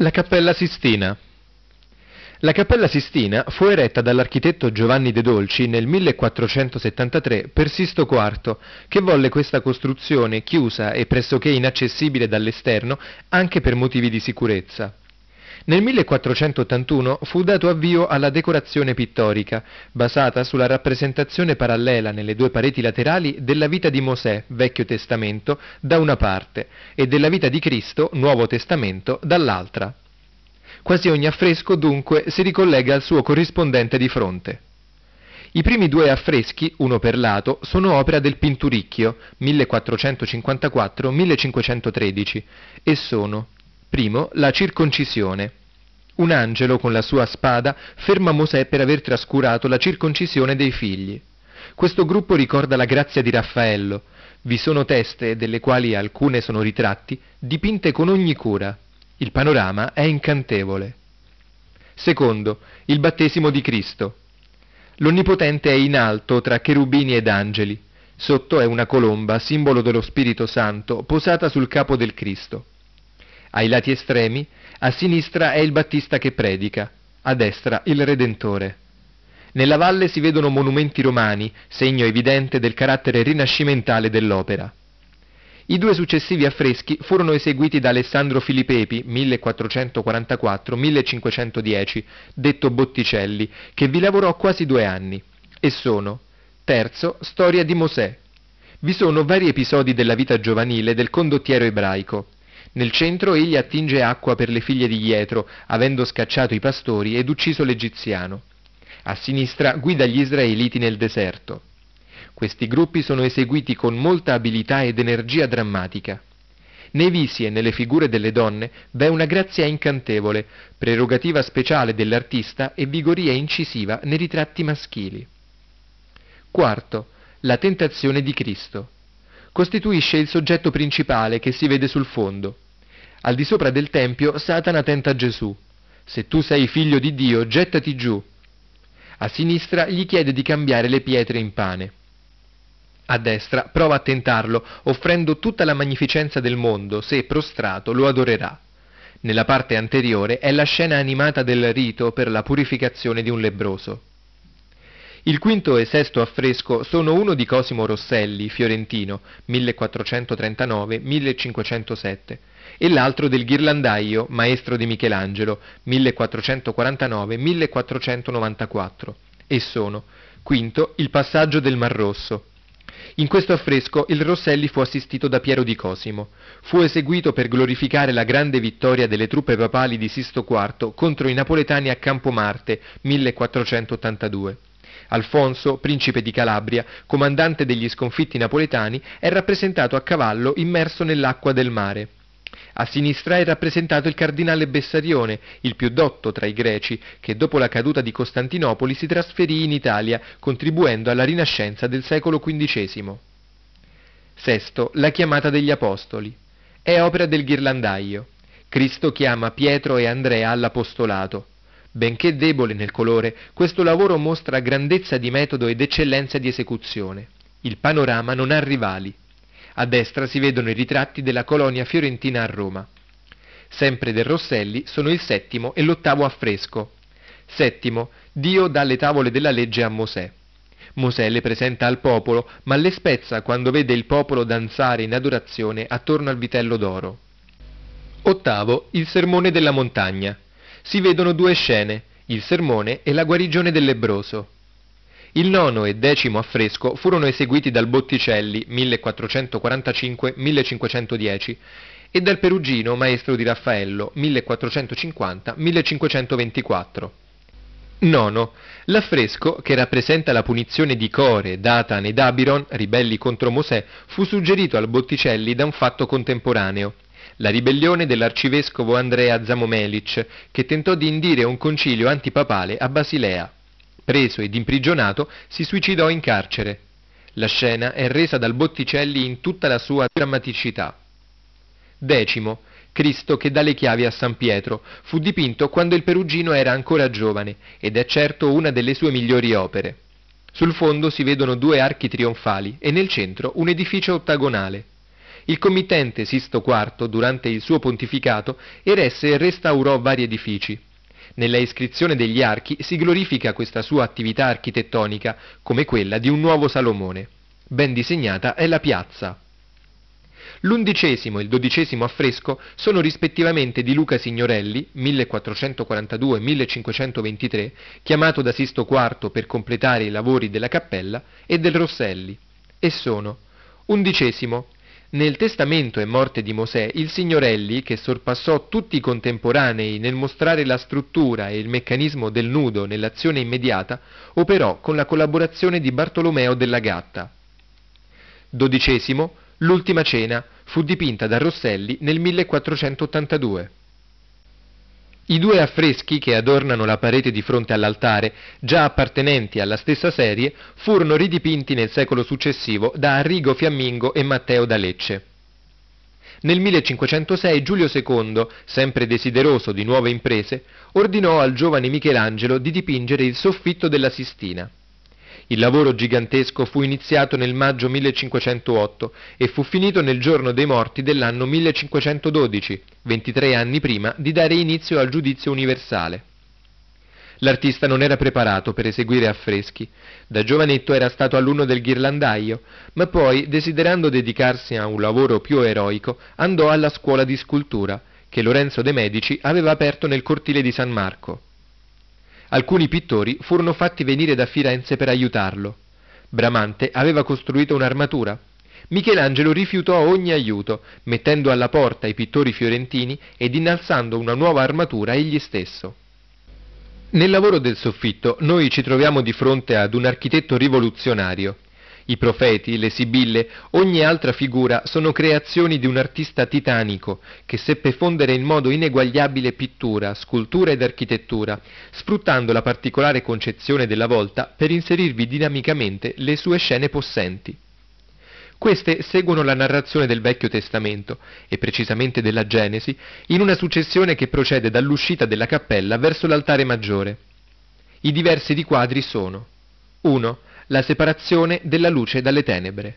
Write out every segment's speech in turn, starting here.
La Cappella Sistina La Cappella Sistina fu eretta dall'architetto Giovanni De Dolci nel 1473 per Sisto IV, che volle questa costruzione chiusa e pressoché inaccessibile dall'esterno anche per motivi di sicurezza. Nel 1481 fu dato avvio alla decorazione pittorica, basata sulla rappresentazione parallela nelle due pareti laterali della vita di Mosè, Vecchio Testamento, da una parte, e della vita di Cristo, Nuovo Testamento, dall'altra. Quasi ogni affresco dunque si ricollega al suo corrispondente di fronte. I primi due affreschi, uno per lato, sono opera del Pinturicchio, 1454-1513, e sono Primo, la circoncisione. Un angelo con la sua spada ferma Mosè per aver trascurato la circoncisione dei figli. Questo gruppo ricorda la grazia di Raffaello. Vi sono teste, delle quali alcune sono ritratti, dipinte con ogni cura. Il panorama è incantevole. Secondo, il battesimo di Cristo. L'Onnipotente è in alto tra cherubini ed angeli. Sotto è una colomba, simbolo dello Spirito Santo, posata sul capo del Cristo. Ai lati estremi, a sinistra è il Battista che predica, a destra il Redentore. Nella valle si vedono monumenti romani, segno evidente del carattere rinascimentale dell'opera. I due successivi affreschi furono eseguiti da Alessandro Filippepi 1444-1510, detto Botticelli, che vi lavorò quasi due anni, e sono Terzo, storia di Mosè. Vi sono vari episodi della vita giovanile del condottiero ebraico. Nel centro egli attinge acqua per le figlie di Ietro, avendo scacciato i pastori ed ucciso l'egiziano. A sinistra guida gli israeliti nel deserto. Questi gruppi sono eseguiti con molta abilità ed energia drammatica. Nei visi e nelle figure delle donne v'è una grazia incantevole, prerogativa speciale dell'artista e vigoria incisiva nei ritratti maschili. Quarto, la tentazione di Cristo. Costituisce il soggetto principale che si vede sul fondo. Al di sopra del Tempio Satana tenta Gesù. Se tu sei figlio di Dio, gettati giù. A sinistra gli chiede di cambiare le pietre in pane. A destra prova a tentarlo, offrendo tutta la magnificenza del mondo, se prostrato lo adorerà. Nella parte anteriore è la scena animata del rito per la purificazione di un lebroso. Il quinto e sesto affresco sono uno di Cosimo Rosselli, fiorentino, 1439-1507, e l'altro del Ghirlandaio, maestro di Michelangelo, 1449-1494, e sono quinto il passaggio del Mar Rosso. In questo affresco il Rosselli fu assistito da Piero di Cosimo. Fu eseguito per glorificare la grande vittoria delle truppe papali di Sisto IV contro i napoletani a Campo Marte, 1482. Alfonso, principe di Calabria, comandante degli sconfitti napoletani, è rappresentato a cavallo immerso nell'acqua del mare. A sinistra è rappresentato il cardinale Bessarione, il più dotto tra i greci, che dopo la caduta di Costantinopoli si trasferì in Italia, contribuendo alla rinascenza del secolo XV. Sesto, la chiamata degli Apostoli. È opera del ghirlandaio. Cristo chiama Pietro e Andrea all'apostolato. Benché debole nel colore, questo lavoro mostra grandezza di metodo ed eccellenza di esecuzione. Il panorama non ha rivali. A destra si vedono i ritratti della colonia fiorentina a Roma. Sempre del Rosselli sono il settimo e l'ottavo affresco. Settimo, Dio dà le tavole della legge a Mosè. Mosè le presenta al popolo, ma le spezza quando vede il popolo danzare in adorazione attorno al vitello d'oro. Ottavo, il sermone della montagna. Si vedono due scene, il sermone e la guarigione del lebroso. Il nono e decimo affresco furono eseguiti dal Botticelli 1445-1510 e dal Perugino, maestro di Raffaello 1450-1524. Nono. L'affresco, che rappresenta la punizione di Core, Datan ed Abiron, ribelli contro Mosè, fu suggerito al Botticelli da un fatto contemporaneo. La ribellione dell'arcivescovo Andrea Zamomelic, che tentò di indire un concilio antipapale a Basilea preso ed imprigionato, si suicidò in carcere. La scena è resa dal Botticelli in tutta la sua drammaticità. Decimo, Cristo che dà le chiavi a San Pietro, fu dipinto quando il perugino era ancora giovane ed è certo una delle sue migliori opere. Sul fondo si vedono due archi trionfali e nel centro un edificio ottagonale. Il committente Sisto IV, durante il suo pontificato, eresse e restaurò vari edifici. Nella iscrizione degli archi si glorifica questa sua attività architettonica come quella di un nuovo Salomone. Ben disegnata è la piazza. L'undicesimo e il dodicesimo affresco sono rispettivamente di Luca Signorelli, 1442-1523, chiamato da Sisto IV per completare i lavori della cappella, e del Rosselli, e sono undicesimo nel testamento e morte di Mosè, il Signorelli, che sorpassò tutti i contemporanei nel mostrare la struttura e il meccanismo del nudo nell'azione immediata, operò con la collaborazione di Bartolomeo della Gatta. Dodicesimo, l'ultima cena, fu dipinta da Rosselli nel 1482. I due affreschi che adornano la parete di fronte all'altare, già appartenenti alla stessa serie, furono ridipinti nel secolo successivo da Arrigo Fiammingo e Matteo da Lecce. Nel 1506 Giulio II, sempre desideroso di nuove imprese, ordinò al giovane Michelangelo di dipingere il soffitto della Sistina. Il lavoro gigantesco fu iniziato nel maggio 1508 e fu finito nel giorno dei morti dell'anno 1512, 23 anni prima di dare inizio al giudizio universale. L'artista non era preparato per eseguire affreschi. Da giovanetto era stato alunno del ghirlandaio, ma poi, desiderando dedicarsi a un lavoro più eroico, andò alla scuola di scultura, che Lorenzo de' Medici aveva aperto nel cortile di San Marco. Alcuni pittori furono fatti venire da Firenze per aiutarlo. Bramante aveva costruito un'armatura. Michelangelo rifiutò ogni aiuto, mettendo alla porta i pittori fiorentini ed innalzando una nuova armatura egli stesso. Nel lavoro del soffitto noi ci troviamo di fronte ad un architetto rivoluzionario. I profeti, le sibille, ogni altra figura sono creazioni di un artista titanico che seppe fondere in modo ineguagliabile pittura, scultura ed architettura, sfruttando la particolare concezione della volta per inserirvi dinamicamente le sue scene possenti. Queste seguono la narrazione del Vecchio Testamento, e precisamente della Genesi, in una successione che procede dall'uscita della cappella verso l'altare maggiore. I diversi riquadri sono 1 la separazione della luce dalle tenebre.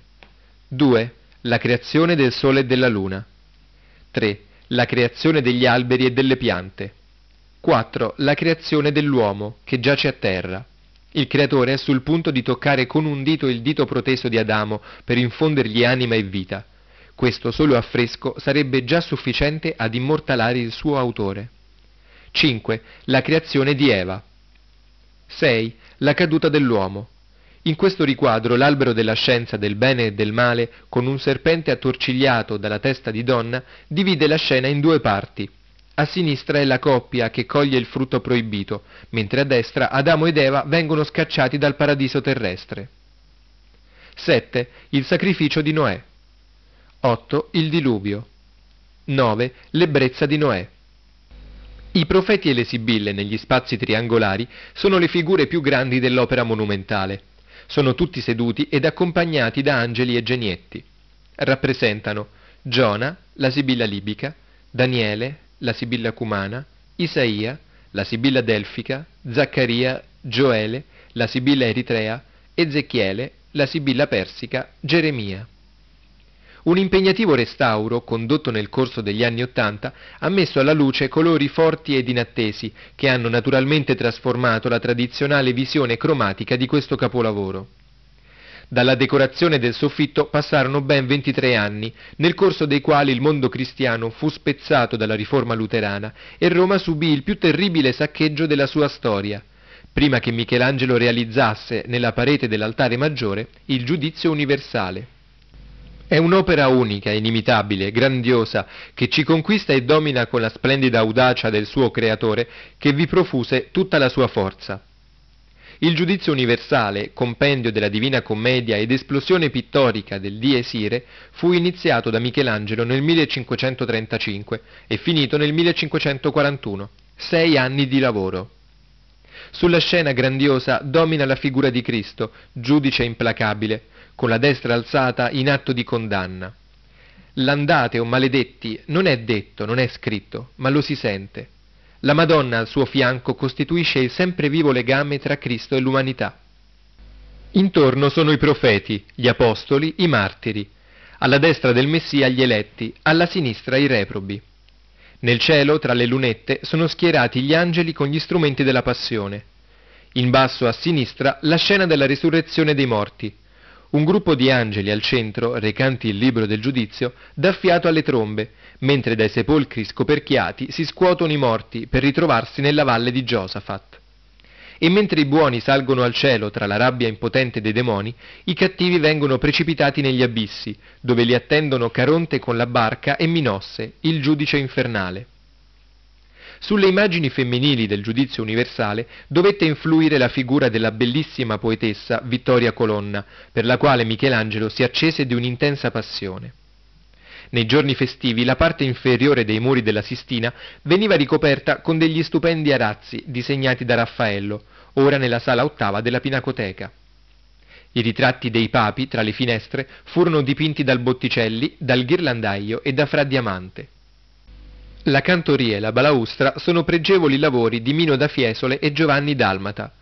2. La creazione del sole e della luna. 3. La creazione degli alberi e delle piante. 4. La creazione dell'uomo, che giace a terra. Il creatore è sul punto di toccare con un dito il dito proteso di Adamo per infondergli anima e vita. Questo solo affresco sarebbe già sufficiente ad immortalare il suo autore. 5. La creazione di Eva. 6. La caduta dell'uomo. In questo riquadro l'albero della scienza del bene e del male, con un serpente attorcigliato dalla testa di donna, divide la scena in due parti. A sinistra è la coppia che coglie il frutto proibito, mentre a destra Adamo ed Eva vengono scacciati dal paradiso terrestre. 7. Il sacrificio di Noè. 8. Il diluvio. 9. L'ebbrezza di Noè. I profeti e le sibille negli spazi triangolari sono le figure più grandi dell'opera monumentale. Sono tutti seduti ed accompagnati da angeli e genietti. Rappresentano Giona, la sibilla libica, Daniele, la sibilla cumana, Isaia, la sibilla delfica, Zaccaria, Gioele, la sibilla eritrea, Ezechiele, la sibilla persica, Geremia. Un impegnativo restauro, condotto nel corso degli anni Ottanta, ha messo alla luce colori forti ed inattesi, che hanno naturalmente trasformato la tradizionale visione cromatica di questo capolavoro. Dalla decorazione del soffitto passarono ben 23 anni, nel corso dei quali il mondo cristiano fu spezzato dalla riforma luterana e Roma subì il più terribile saccheggio della sua storia, prima che Michelangelo realizzasse nella parete dell'altare maggiore il giudizio universale. È un'opera unica, inimitabile, grandiosa, che ci conquista e domina con la splendida audacia del suo creatore, che vi profuse tutta la sua forza. Il giudizio universale, compendio della Divina Commedia ed esplosione pittorica del Dies Irae, fu iniziato da Michelangelo nel 1535 e finito nel 1541, sei anni di lavoro. Sulla scena grandiosa domina la figura di Cristo, giudice implacabile, con la destra alzata in atto di condanna. L'andate o maledetti non è detto, non è scritto, ma lo si sente. La Madonna al suo fianco costituisce il sempre vivo legame tra Cristo e l'umanità. Intorno sono i profeti, gli apostoli, i martiri. alla destra del Messia gli eletti, alla sinistra i reprobi. Nel cielo, tra le lunette, sono schierati gli angeli con gli strumenti della passione. In basso a sinistra la scena della risurrezione dei morti. Un gruppo di angeli al centro, recanti il libro del giudizio, dà fiato alle trombe, mentre dai sepolcri scoperchiati si scuotono i morti per ritrovarsi nella valle di Giosafat. E mentre i buoni salgono al cielo tra la rabbia impotente dei demoni, i cattivi vengono precipitati negli abissi, dove li attendono Caronte con la barca e Minosse, il giudice infernale. Sulle immagini femminili del giudizio universale dovette influire la figura della bellissima poetessa Vittoria Colonna, per la quale Michelangelo si accese di un'intensa passione. Nei giorni festivi la parte inferiore dei muri della Sistina veniva ricoperta con degli stupendi arazzi disegnati da Raffaello, ora nella sala ottava della Pinacoteca. I ritratti dei papi tra le finestre furono dipinti dal Botticelli, dal Ghirlandaio e da Fra Diamante. La cantoria e la balaustra sono pregevoli lavori di Mino da Fiesole e Giovanni Dalmata.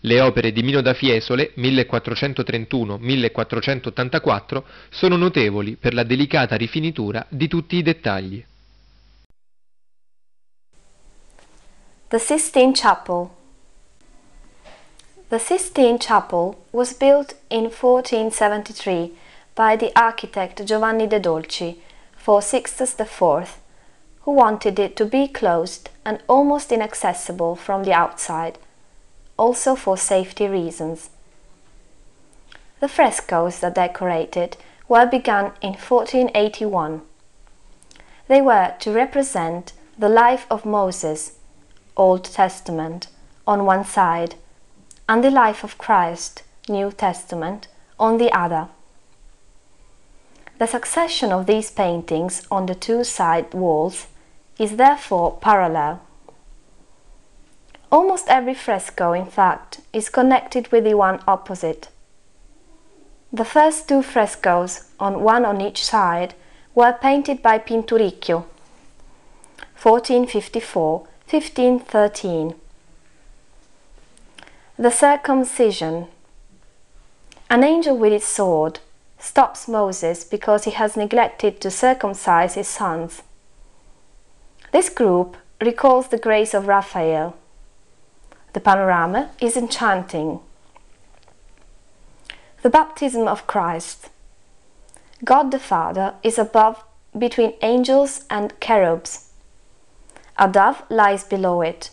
Le opere di Mino da Fiesole, 1431-1484, sono notevoli per la delicata rifinitura di tutti i dettagli. The Sistine Chapel The Sistine Chapel was built in 1473 by the architect Giovanni de Dolci for Sixtus IV, who wanted it to be closed and almost inaccessible from the outside also for safety reasons. The frescoes that decorate it were begun in 1481. They were to represent the life of Moses, Old Testament, on one side, and the life of Christ, New Testament, on the other. The succession of these paintings on the two side walls is therefore parallel. Almost every fresco, in fact, is connected with the one opposite. The first two frescoes, on one on each side, were painted by Pinturicchio, 1454-1513. The circumcision. An angel with his sword stops Moses because he has neglected to circumcise his sons. This group recalls the grace of Raphael. The panorama is enchanting. The baptism of Christ. God the Father is above between angels and cherubs. A dove lies below it,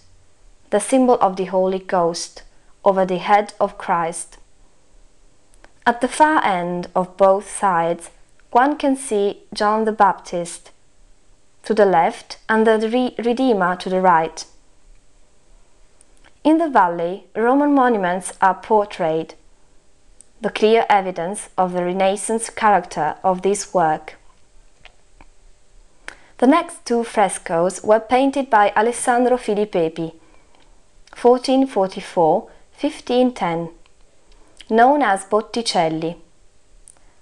the symbol of the Holy Ghost, over the head of Christ. At the far end of both sides, one can see John the Baptist to the left and the Redeemer to the right. In the valley, Roman monuments are portrayed, the clear evidence of the Renaissance character of this work. The next two frescoes were painted by Alessandro Filippepi, 1444-1510, known as Botticelli,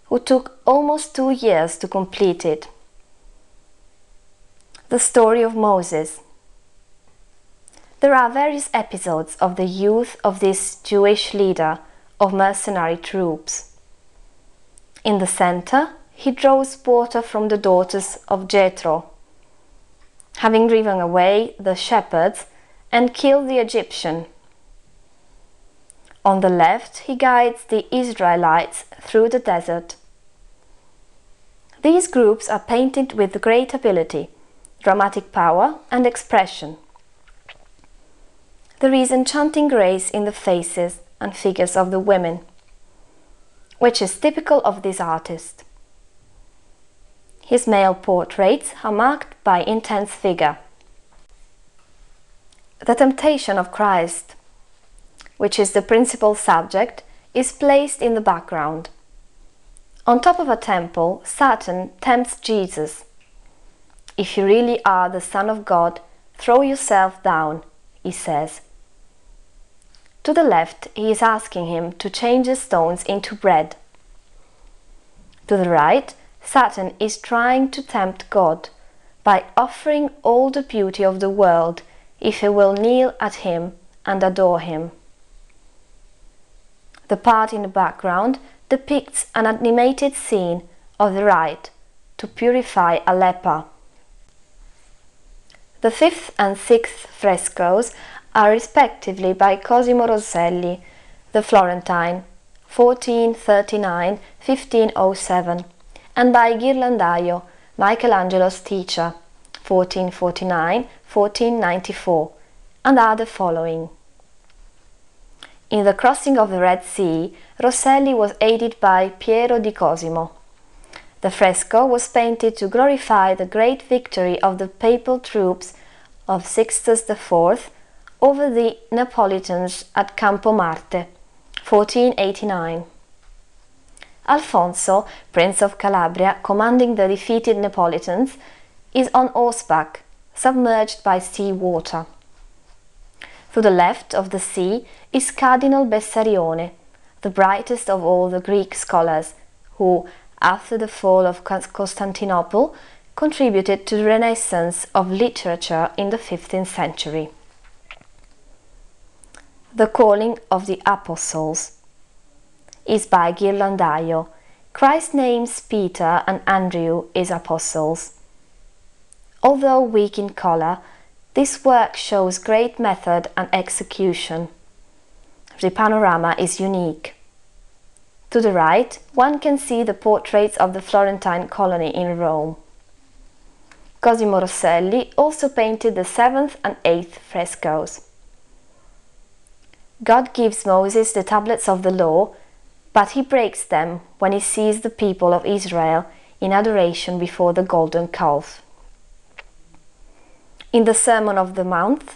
who took almost two years to complete it. The story of Moses there are various episodes of the youth of this Jewish leader of mercenary troops. In the center, he draws water from the daughters of Jethro, having driven away the shepherds and killed the Egyptian. On the left, he guides the Israelites through the desert. These groups are painted with great ability, dramatic power, and expression there is enchanting grace in the faces and figures of the women, which is typical of this artist. His male portraits are marked by intense figure. The temptation of Christ, which is the principal subject, is placed in the background. On top of a temple, Satan tempts Jesus. If you really are the Son of God, throw yourself down, he says. To the left, he is asking him to change the stones into bread. To the right, Satan is trying to tempt God by offering all the beauty of the world if he will kneel at him and adore him. The part in the background depicts an animated scene of the rite to purify a leper. The fifth and sixth frescoes are respectively by Cosimo Rosselli, the Florentine, 1439-1507, and by Ghirlandaio, Michelangelo's teacher, 1449-1494, and are the following. In the crossing of the Red Sea, Rosselli was aided by Piero di Cosimo. The fresco was painted to glorify the great victory of the papal troops of Sixtus IV over the Neapolitans at Campo Marte, 1489. Alfonso, Prince of Calabria, commanding the defeated Neapolitans, is on horseback, submerged by sea water. To the left of the sea is Cardinal Bessarione, the brightest of all the Greek scholars, who, after the fall of Constantinople, contributed to the renaissance of literature in the 15th century. The Calling of the Apostles is by Ghirlandaio. Christ names Peter and Andrew as apostles. Although weak in color, this work shows great method and execution. The panorama is unique. To the right, one can see the portraits of the Florentine colony in Rome. Cosimo Rosselli also painted the seventh and eighth frescoes. God gives Moses the tablets of the law, but he breaks them when he sees the people of Israel in adoration before the golden calf. In the Sermon of the Mount,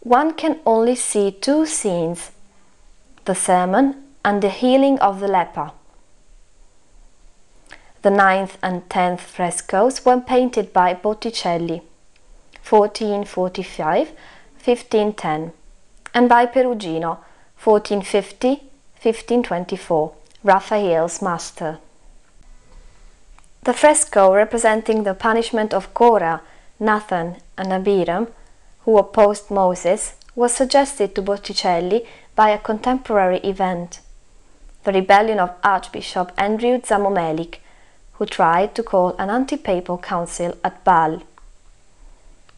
one can only see two scenes the sermon and the healing of the leper. The ninth and tenth frescoes were painted by Botticelli, 1445 1510, and by Perugino, 1450 1524, Raphael's master. The fresco representing the punishment of Korah, Dathan, and Abiram, who opposed Moses, was suggested to Botticelli by a contemporary event, the rebellion of Archbishop Andrew Zamomelik, who tried to call an anti-papal council at Bâle,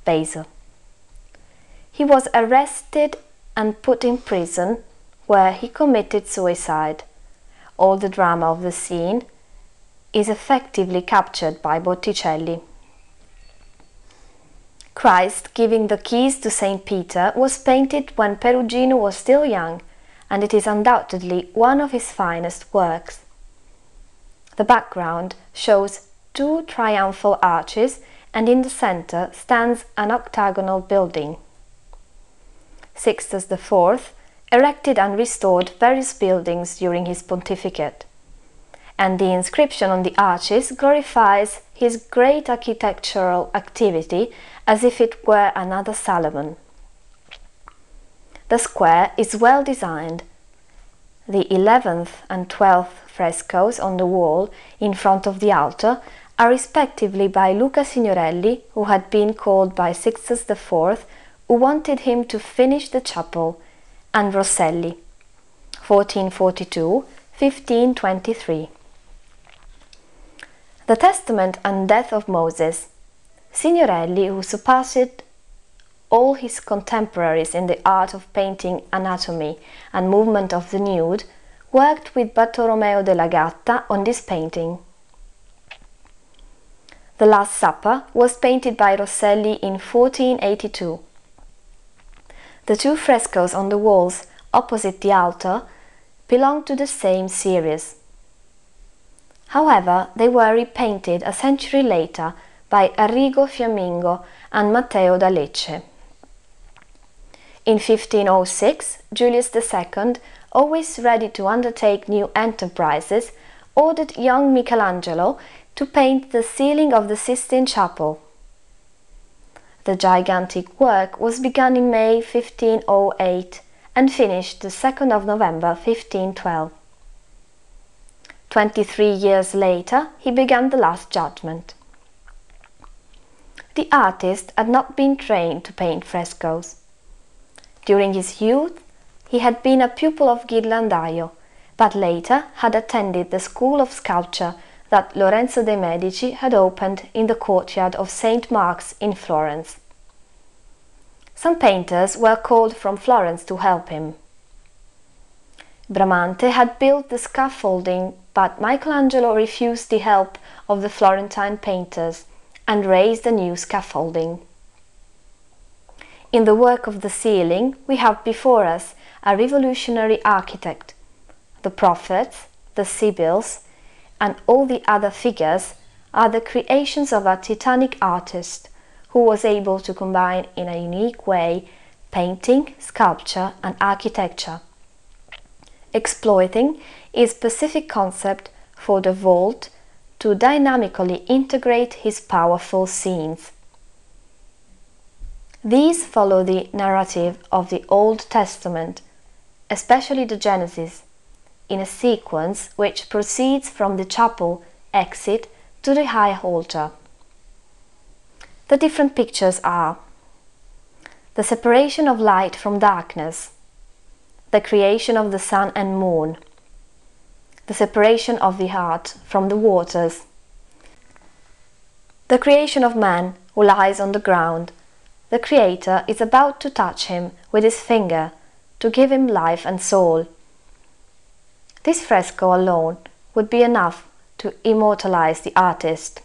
Basel. He was arrested and put in prison where he committed suicide. All the drama of the scene is effectively captured by Botticelli. Christ giving the keys to St. Peter was painted when Perugino was still young, and it is undoubtedly one of his finest works. The background shows two triumphal arches, and in the center stands an octagonal building. Sixtus IV erected and restored various buildings during his pontificate, and the inscription on the arches glorifies his great architectural activity as if it were another Solomon. The square is well designed. The 11th and 12th frescoes on the wall in front of the altar are respectively by Luca Signorelli, who had been called by Sixtus IV, who wanted him to finish the chapel, and Rosselli, 1442-1523. The Testament and Death of Moses. Signorelli, who surpassed all his contemporaries in the art of painting anatomy and movement of the nude, worked with Bartolomeo della Gatta on this painting. The Last Supper was painted by Rosselli in 1482. The two frescoes on the walls opposite the altar belong to the same series. However, they were repainted a century later by Arrigo Fiammingo and Matteo da Lecce. In 1506, Julius II, always ready to undertake new enterprises, ordered young Michelangelo to paint the ceiling of the Sistine Chapel. The gigantic work was begun in May 1508 and finished the 2nd of November 1512. Twenty-three years later, he began the Last Judgment. The artist had not been trained to paint frescoes. During his youth, he had been a pupil of Ghirlandaio, but later had attended the school of sculpture that Lorenzo de' Medici had opened in the courtyard of St. Mark's in Florence. Some painters were called from Florence to help him. Bramante had built the scaffolding, but Michelangelo refused the help of the Florentine painters and raised a new scaffolding. In the work of the ceiling, we have before us a revolutionary architect. The prophets, the Sibyls, and all the other figures are the creations of a titanic artist who was able to combine in a unique way painting, sculpture, and architecture exploiting a specific concept for the vault to dynamically integrate his powerful scenes. These follow the narrative of the Old Testament, especially the Genesis, in a sequence which proceeds from the chapel exit to the high altar. The different pictures are the separation of light from darkness, the creation of the sun and moon, the separation of the heart from the waters, the creation of man who lies on the ground. The Creator is about to touch him with his finger to give him life and soul. This fresco alone would be enough to immortalize the artist.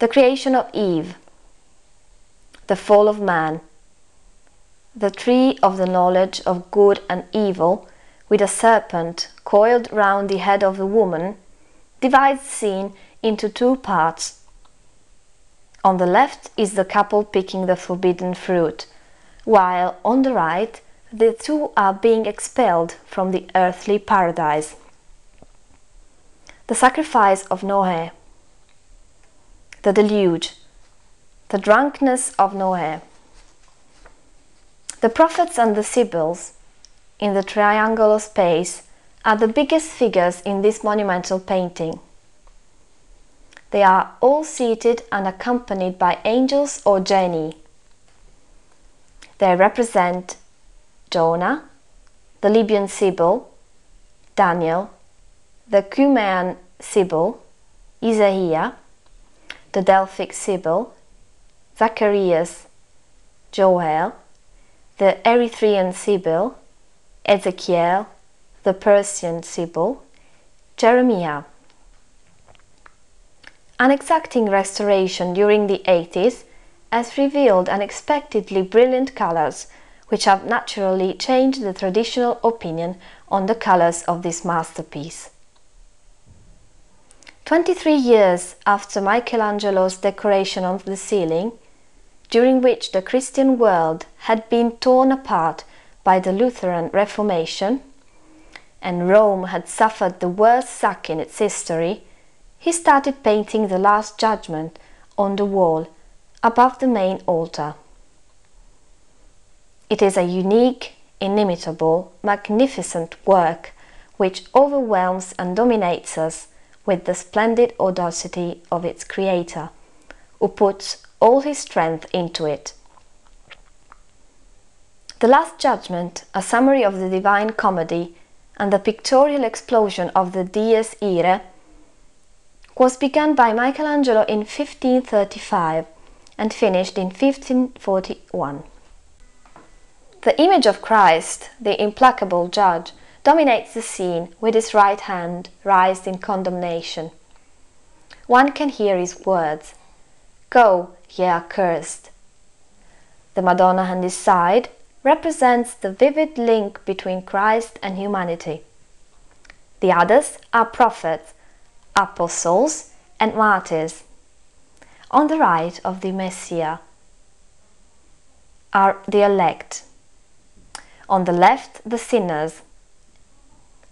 The creation of Eve, the fall of man, the tree of the knowledge of good and evil, with a serpent coiled round the head of the woman, divides the scene into two parts. On the left is the couple picking the forbidden fruit, while on the right the two are being expelled from the earthly paradise. The sacrifice of Noé, the deluge, the drunkenness of Noé. The prophets and the sibyls, in the triangular space, are the biggest figures in this monumental painting. They are all seated and accompanied by angels or genii. They represent Jonah, the Libyan Sibyl, Daniel, the Cumaean Sibyl, Isaiah, the Delphic Sibyl, Zacharias, Joel, the Erythrean Sibyl, Ezekiel, the Persian Sibyl, Jeremiah. An exacting restoration during the 80s has revealed unexpectedly brilliant colors which have naturally changed the traditional opinion on the colors of this masterpiece. 23 years after Michelangelo's decoration of the ceiling, during which the Christian world had been torn apart by the Lutheran Reformation, and Rome had suffered the worst sack in its history, he started painting the Last Judgment on the wall above the main altar. It is a unique, inimitable, magnificent work which overwhelms and dominates us with the splendid audacity of its creator, who puts all his strength into it. The Last Judgment, a summary of the Divine Comedy and the pictorial explosion of the Dies Irae, was begun by Michelangelo in 1535 and finished in 1541. The image of Christ, the implacable judge, dominates the scene with his right hand raised in condemnation. One can hear his words Go, ye are cursed. The Madonna on his side represents the vivid link between Christ and humanity. The others are prophets, apostles, and martyrs. On the right of the Messiah are the elect. On the left, the sinners.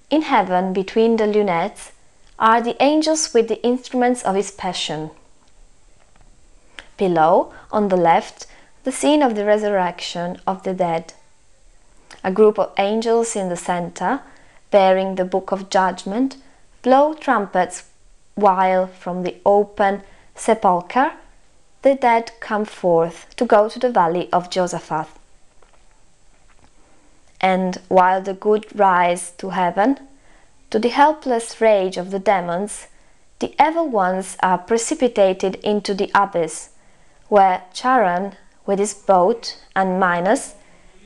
In heaven, between the lunettes, are the angels with the instruments of his passion. Below, on the left, the scene of the resurrection of the dead. A group of angels in the center, bearing the book of judgment, blow trumpets while from the open sepulchre the dead come forth to go to the valley of Josaphat. And while the good rise to heaven, To the helpless rage of the demons, the evil ones are precipitated into the abyss, where Charon, with his boat, and Minos,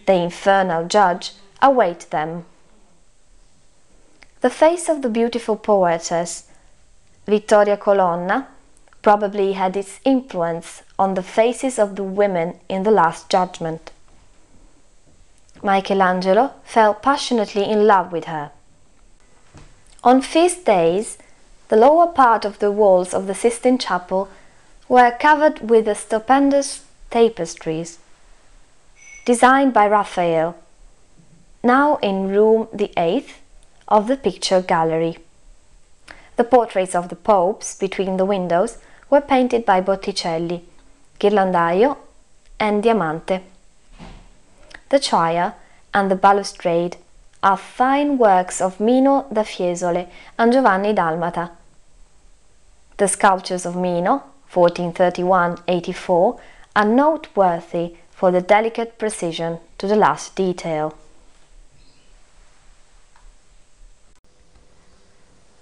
the infernal judge, await them. The face of the beautiful poetess, Vittoria Colonna, probably had its influence on the faces of the women in the Last Judgment. Michelangelo fell passionately in love with her. On feast days, the lower part of the walls of the Sistine Chapel were covered with the stupendous tapestries designed by Raphael, now in room the eighth of the picture gallery. The portraits of the popes between the windows were painted by Botticelli, Ghirlandaio and Diamante. The choir and the balustrade are fine works of Mino da Fiesole and Giovanni Dalmata. The sculptures of Mino, 1431-84, are noteworthy for the delicate precision to the last detail.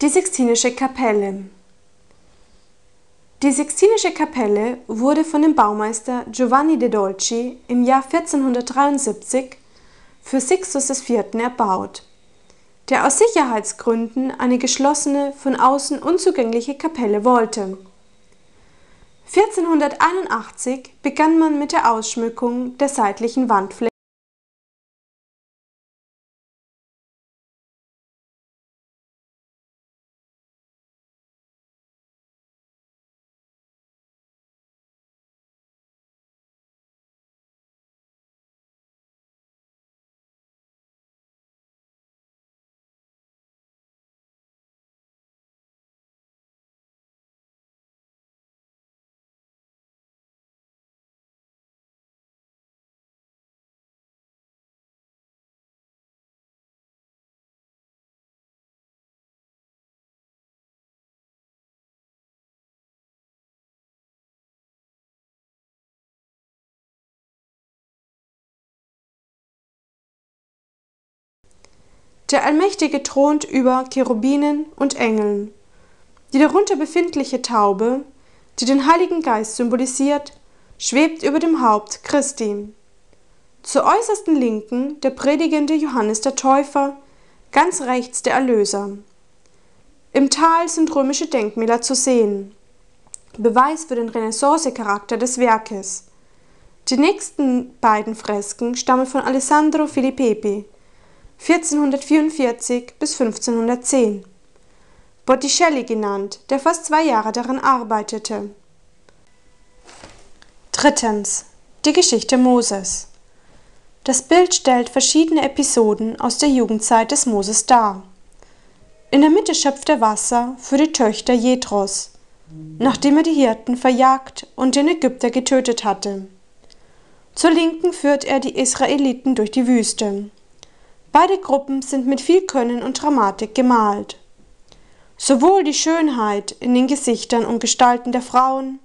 Die Sixtinische Kapelle Die Sixtinische Kapelle wurde von dem Baumeister Giovanni de Dolci im Jahr 1473 für Sixtus IV. erbaut, der aus Sicherheitsgründen eine geschlossene, von außen unzugängliche Kapelle wollte. 1481 begann man mit der Ausschmückung der seitlichen Wandfläche Der Allmächtige thront über Cherubinen und Engeln. Die darunter befindliche Taube, die den Heiligen Geist symbolisiert, schwebt über dem Haupt Christi. Zur äußersten Linken der predigende Johannes der Täufer, ganz rechts der Erlöser. Im Tal sind römische Denkmäler zu sehen. Beweis für den Renaissance-Charakter des Werkes. Die nächsten beiden Fresken stammen von Alessandro Filippepi 1444 bis 1510. Botticelli genannt, der fast zwei Jahre daran arbeitete. Drittens. Die Geschichte Moses. Das Bild stellt verschiedene Episoden aus der Jugendzeit des Moses dar. In der Mitte schöpft er Wasser für die Töchter Jethros, nachdem er die Hirten verjagt und den Ägypter getötet hatte. Zur Linken führt er die Israeliten durch die Wüste. Beide Gruppen sind mit viel Können und Dramatik gemalt. Sowohl die Schönheit in den Gesichtern und Gestalten der Frauen,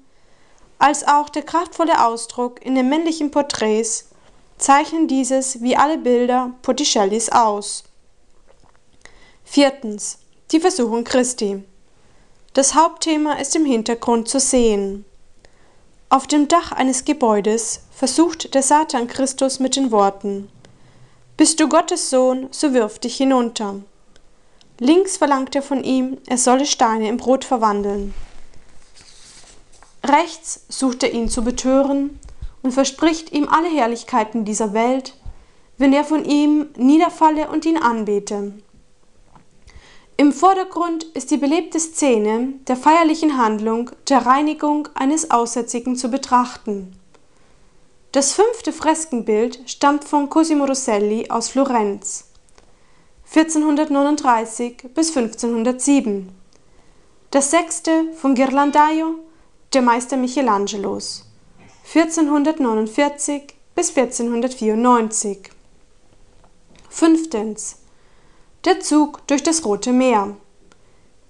als auch der kraftvolle Ausdruck in den männlichen Porträts zeichnen dieses wie alle Bilder Botticellis aus. Viertens. Die Versuchung Christi. Das Hauptthema ist im Hintergrund zu sehen. Auf dem Dach eines Gebäudes versucht der Satan Christus mit den Worten bist du Gottes Sohn, so wirf dich hinunter. Links verlangt er von ihm, er solle Steine in Brot verwandeln. Rechts sucht er ihn zu betören und verspricht ihm alle Herrlichkeiten dieser Welt, wenn er von ihm niederfalle und ihn anbete. Im Vordergrund ist die belebte Szene der feierlichen Handlung der Reinigung eines Aussätzigen zu betrachten. Das fünfte Freskenbild stammt von Cosimo Rosselli aus Florenz 1439 bis 1507. Das sechste von Ghirlandaio, der Meister Michelangelos 1449 bis 1494. Fünftens. Der Zug durch das Rote Meer.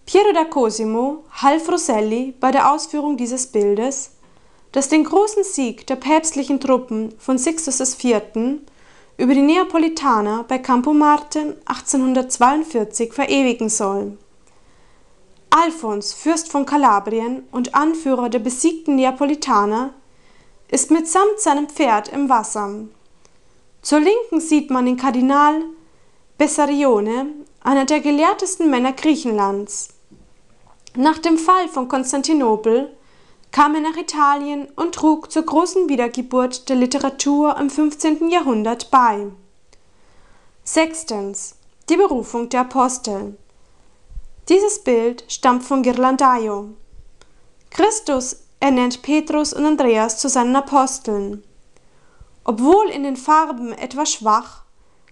Piero da Cosimo half Rosselli bei der Ausführung dieses Bildes das den großen Sieg der päpstlichen Truppen von Sixtus IV. über die Neapolitaner bei Campo Marte 1842 verewigen soll. Alfons, Fürst von Kalabrien und Anführer der besiegten Neapolitaner, ist mitsamt seinem Pferd im Wasser. Zur Linken sieht man den Kardinal Bessarione, einer der gelehrtesten Männer Griechenlands. Nach dem Fall von Konstantinopel kam er nach Italien und trug zur großen Wiedergeburt der Literatur im 15. Jahrhundert bei. Sechstens. Die Berufung der Apostel. Dieses Bild stammt von Ghirlandaio. Christus ernennt Petrus und Andreas zu seinen Aposteln. Obwohl in den Farben etwas schwach,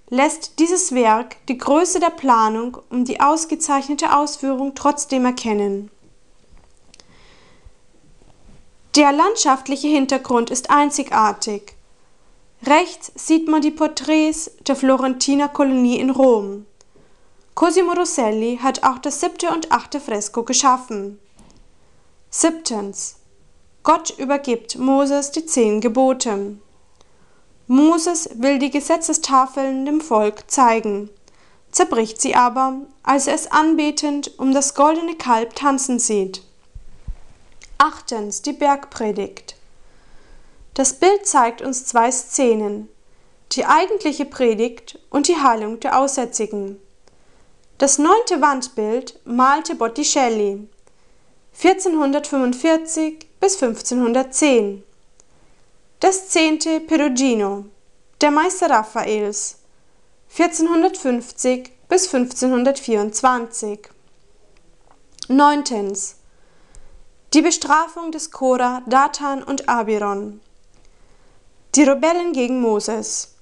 lässt dieses Werk die Größe der Planung und die ausgezeichnete Ausführung trotzdem erkennen. Der landschaftliche Hintergrund ist einzigartig. Rechts sieht man die Porträts der Florentiner Kolonie in Rom. Cosimo Rosselli hat auch das siebte und achte Fresko geschaffen. Siebtens. Gott übergibt Moses die zehn Gebote. Moses will die Gesetzestafeln dem Volk zeigen, zerbricht sie aber, als er es anbetend um das goldene Kalb tanzen sieht. Achtens die Bergpredigt. Das Bild zeigt uns zwei Szenen, die eigentliche Predigt und die Heilung der Aussätzigen. Das neunte Wandbild malte Botticelli 1445 bis 1510. Das zehnte Perugino, der Meister Raphaels 1450 bis 1524. Neuntens. Die Bestrafung des Korah, Datan und Abiron. Die Rebellen gegen Moses.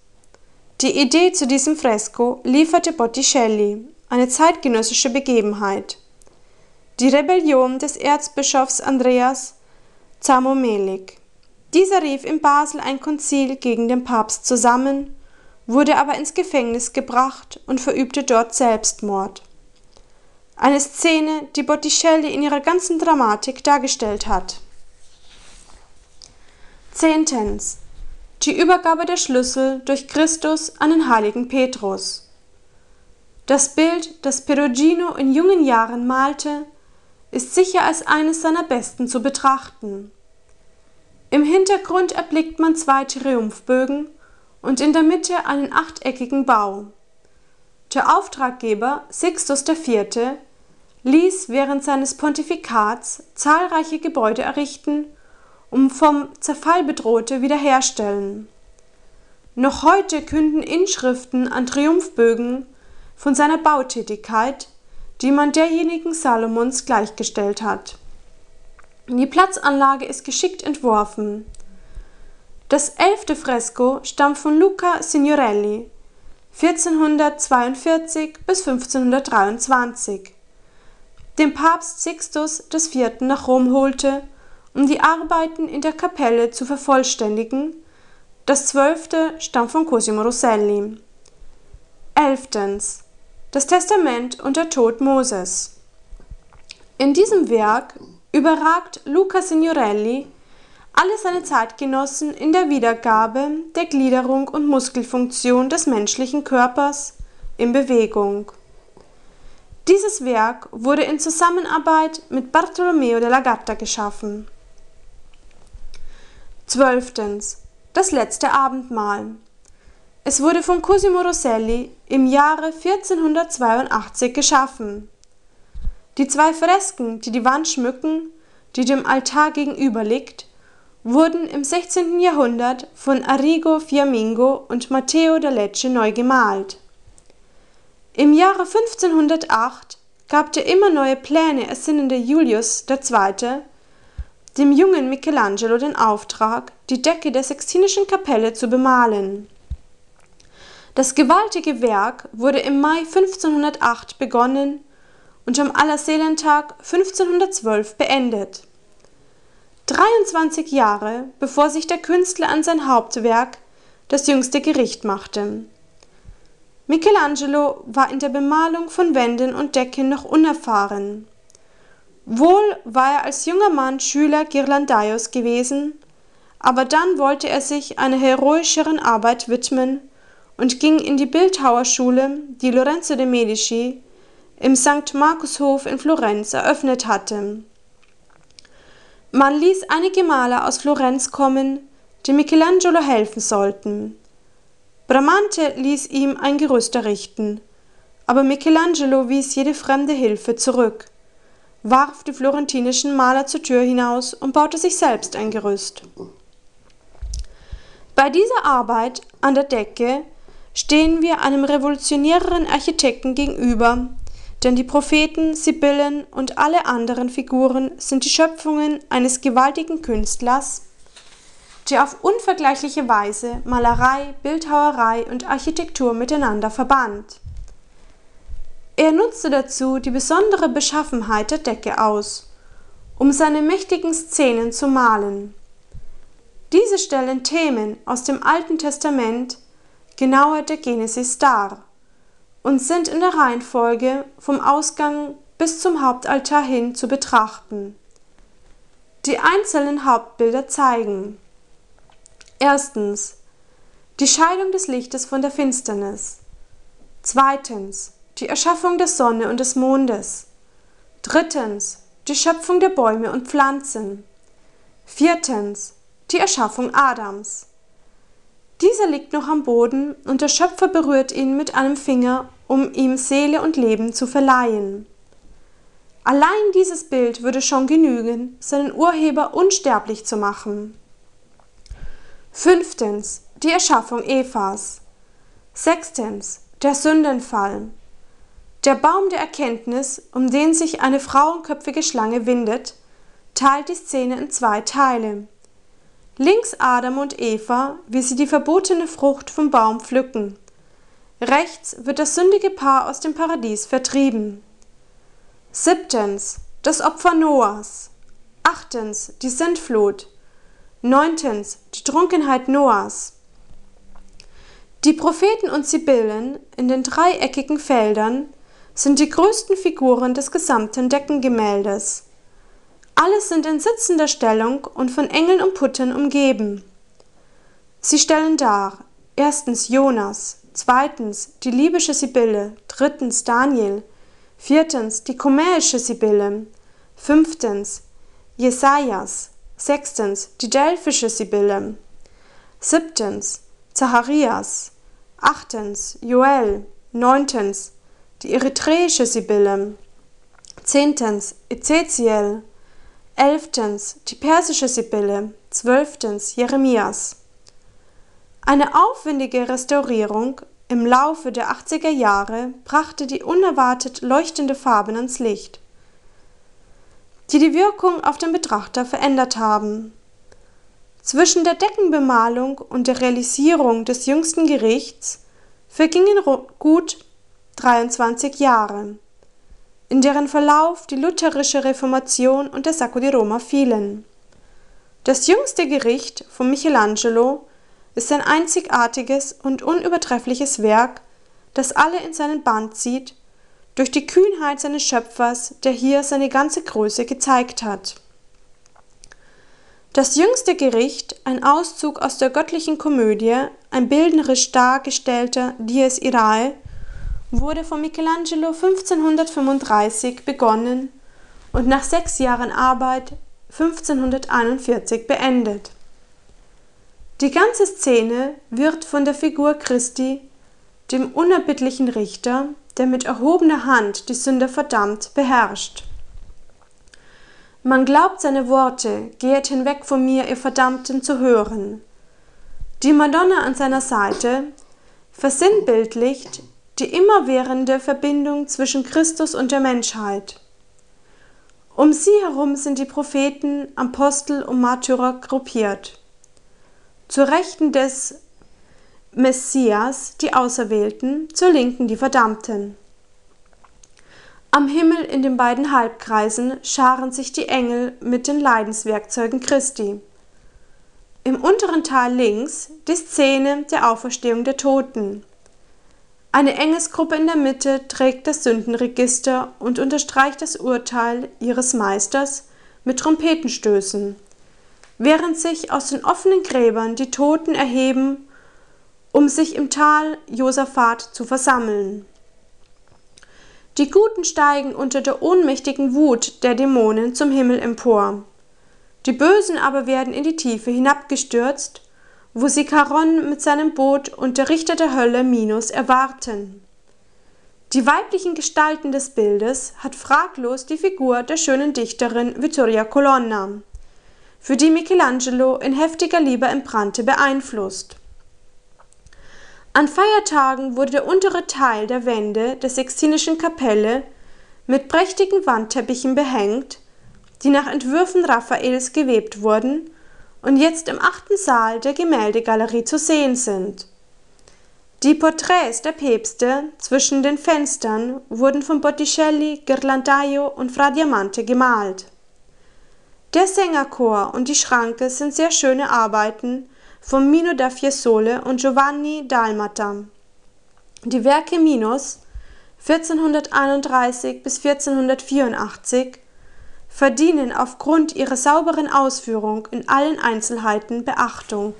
Die Idee zu diesem Fresko lieferte Botticelli, eine zeitgenössische Begebenheit. Die Rebellion des Erzbischofs Andreas Zamomelik. Dieser rief in Basel ein Konzil gegen den Papst zusammen, wurde aber ins Gefängnis gebracht und verübte dort Selbstmord. Eine Szene, die Botticelli in ihrer ganzen Dramatik dargestellt hat. Zehntens. Die Übergabe der Schlüssel durch Christus an den heiligen Petrus. Das Bild, das Perugino in jungen Jahren malte, ist sicher als eines seiner besten zu betrachten. Im Hintergrund erblickt man zwei Triumphbögen und in der Mitte einen achteckigen Bau. Der Auftraggeber Sixtus IV. Ließ während seines Pontifikats zahlreiche Gebäude errichten, um vom Zerfall bedrohte wiederherstellen. Noch heute künden Inschriften an Triumphbögen von seiner Bautätigkeit, die man derjenigen Salomons gleichgestellt hat. Die Platzanlage ist geschickt entworfen. Das elfte Fresko stammt von Luca Signorelli 1442 bis 1523, den Papst Sixtus IV. nach Rom holte, um die Arbeiten in der Kapelle zu vervollständigen. Das zwölfte stammt von Cosimo Rosselli. Elftens. Das Testament und der Tod Moses. In diesem Werk überragt Luca Signorelli alle seine Zeitgenossen in der Wiedergabe der Gliederung und Muskelfunktion des menschlichen Körpers in Bewegung. Dieses Werk wurde in Zusammenarbeit mit Bartolomeo della Gatta geschaffen. Zwölftens. Das letzte Abendmahl. Es wurde von Cosimo Rosselli im Jahre 1482 geschaffen. Die zwei Fresken, die die Wand schmücken, die dem Altar gegenüber liegt, wurden im 16. Jahrhundert von Arrigo Fiammingo und Matteo da Lecce neu gemalt. Im Jahre 1508 gab der immer neue Pläne ersinnende Julius II. dem jungen Michelangelo den Auftrag, die Decke der Sextinischen Kapelle zu bemalen. Das gewaltige Werk wurde im Mai 1508 begonnen und am Allerseelentag 1512 beendet. 23 Jahre bevor sich der Künstler an sein Hauptwerk, das jüngste Gericht, machte. Michelangelo war in der Bemalung von Wänden und Decken noch unerfahren. Wohl war er als junger Mann Schüler Ghirlandaios gewesen, aber dann wollte er sich einer heroischeren Arbeit widmen und ging in die Bildhauerschule, die Lorenzo de Medici im St. Markushof in Florenz eröffnet hatte. Man ließ einige Maler aus Florenz kommen, die Michelangelo helfen sollten. Bramante ließ ihm ein Gerüst errichten, aber Michelangelo wies jede fremde Hilfe zurück, warf die florentinischen Maler zur Tür hinaus und baute sich selbst ein Gerüst. Bei dieser Arbeit an der Decke stehen wir einem revolutionäreren Architekten gegenüber, denn die Propheten, Sibyllen und alle anderen Figuren sind die Schöpfungen eines gewaltigen Künstlers, der auf unvergleichliche Weise Malerei, Bildhauerei und Architektur miteinander verband. Er nutzte dazu die besondere Beschaffenheit der Decke aus, um seine mächtigen Szenen zu malen. Diese stellen Themen aus dem Alten Testament, genauer der Genesis dar und sind in der Reihenfolge vom Ausgang bis zum Hauptaltar hin zu betrachten. Die einzelnen Hauptbilder zeigen erstens die Scheidung des Lichtes von der Finsternis, zweitens die Erschaffung der Sonne und des Mondes, drittens die Schöpfung der Bäume und Pflanzen, viertens die Erschaffung Adams, dieser liegt noch am Boden und der Schöpfer berührt ihn mit einem Finger, um ihm Seele und Leben zu verleihen. Allein dieses Bild würde schon genügen, seinen Urheber unsterblich zu machen. Fünftens. Die Erschaffung Evas. Sechstens. Der Sündenfall. Der Baum der Erkenntnis, um den sich eine frauenköpfige Schlange windet, teilt die Szene in zwei Teile. Links Adam und Eva, wie sie die verbotene Frucht vom Baum pflücken. Rechts wird das sündige Paar aus dem Paradies vertrieben. Siebtens. Das Opfer Noahs. Achtens. Die Sintflut. Neuntens. Die Trunkenheit Noahs. Die Propheten und Sibyllen in den dreieckigen Feldern sind die größten Figuren des gesamten Deckengemäldes. Alle sind in sitzender Stellung und von Engeln und Putten umgeben. Sie stellen dar erstens Jonas, zweitens die libysche Sibylle, drittens Daniel, viertens die komäische Sibylle, fünftens Jesajas, sechstens die delphische Sibylle, siebtens Zacharias, achtens Joel, neuntens die eritreische Sibylle, zehntens Ezekiel, elftens die persische Sibylle, zwölftens Jeremias. Eine aufwendige Restaurierung im Laufe der 80er Jahre brachte die unerwartet leuchtende Farben ans Licht, die die Wirkung auf den Betrachter verändert haben. Zwischen der Deckenbemalung und der Realisierung des jüngsten Gerichts vergingen gut 23 Jahre in deren Verlauf die lutherische Reformation und der Sacco di Roma fielen. Das jüngste Gericht von Michelangelo ist ein einzigartiges und unübertreffliches Werk, das alle in seinen Band zieht, durch die Kühnheit seines Schöpfers, der hier seine ganze Größe gezeigt hat. Das jüngste Gericht, ein Auszug aus der göttlichen Komödie, ein bildnerisch dargestellter Dies Irae, wurde von Michelangelo 1535 begonnen und nach sechs Jahren Arbeit 1541 beendet. Die ganze Szene wird von der Figur Christi, dem unerbittlichen Richter, der mit erhobener Hand die Sünder verdammt, beherrscht. Man glaubt seine Worte, geht hinweg von mir, ihr Verdammten, zu hören. Die Madonna an seiner Seite versinnbildlicht die immerwährende Verbindung zwischen Christus und der Menschheit. Um sie herum sind die Propheten, Apostel und Märtyrer gruppiert. Zur Rechten des Messias die Auserwählten, zur Linken die Verdammten. Am Himmel in den beiden Halbkreisen scharen sich die Engel mit den Leidenswerkzeugen Christi. Im unteren Teil links die Szene der Auferstehung der Toten. Eine Engelsgruppe in der Mitte trägt das Sündenregister und unterstreicht das Urteil ihres Meisters mit Trompetenstößen, während sich aus den offenen Gräbern die Toten erheben um sich im Tal Josaphat zu versammeln. Die Guten steigen unter der ohnmächtigen Wut der Dämonen zum Himmel empor. Die Bösen aber werden in die Tiefe hinabgestürzt, wo sie Charon mit seinem Boot und der Richter der Hölle Minos erwarten. Die weiblichen Gestalten des Bildes hat fraglos die Figur der schönen Dichterin Vittoria Colonna, für die Michelangelo in heftiger Liebe entbrannte, beeinflusst. An Feiertagen wurde der untere Teil der Wände der Sextinischen Kapelle mit prächtigen Wandteppichen behängt, die nach Entwürfen Raffaels gewebt wurden und jetzt im achten Saal der Gemäldegalerie zu sehen sind. Die Porträts der Päpste zwischen den Fenstern wurden von Botticelli, Ghirlandaio und Fra Diamante gemalt. Der Sängerchor und die Schranke sind sehr schöne Arbeiten von Mino da Fiesole und Giovanni Dalmata. Die Werke Minos 1431 bis 1484 verdienen aufgrund ihrer sauberen Ausführung in allen Einzelheiten Beachtung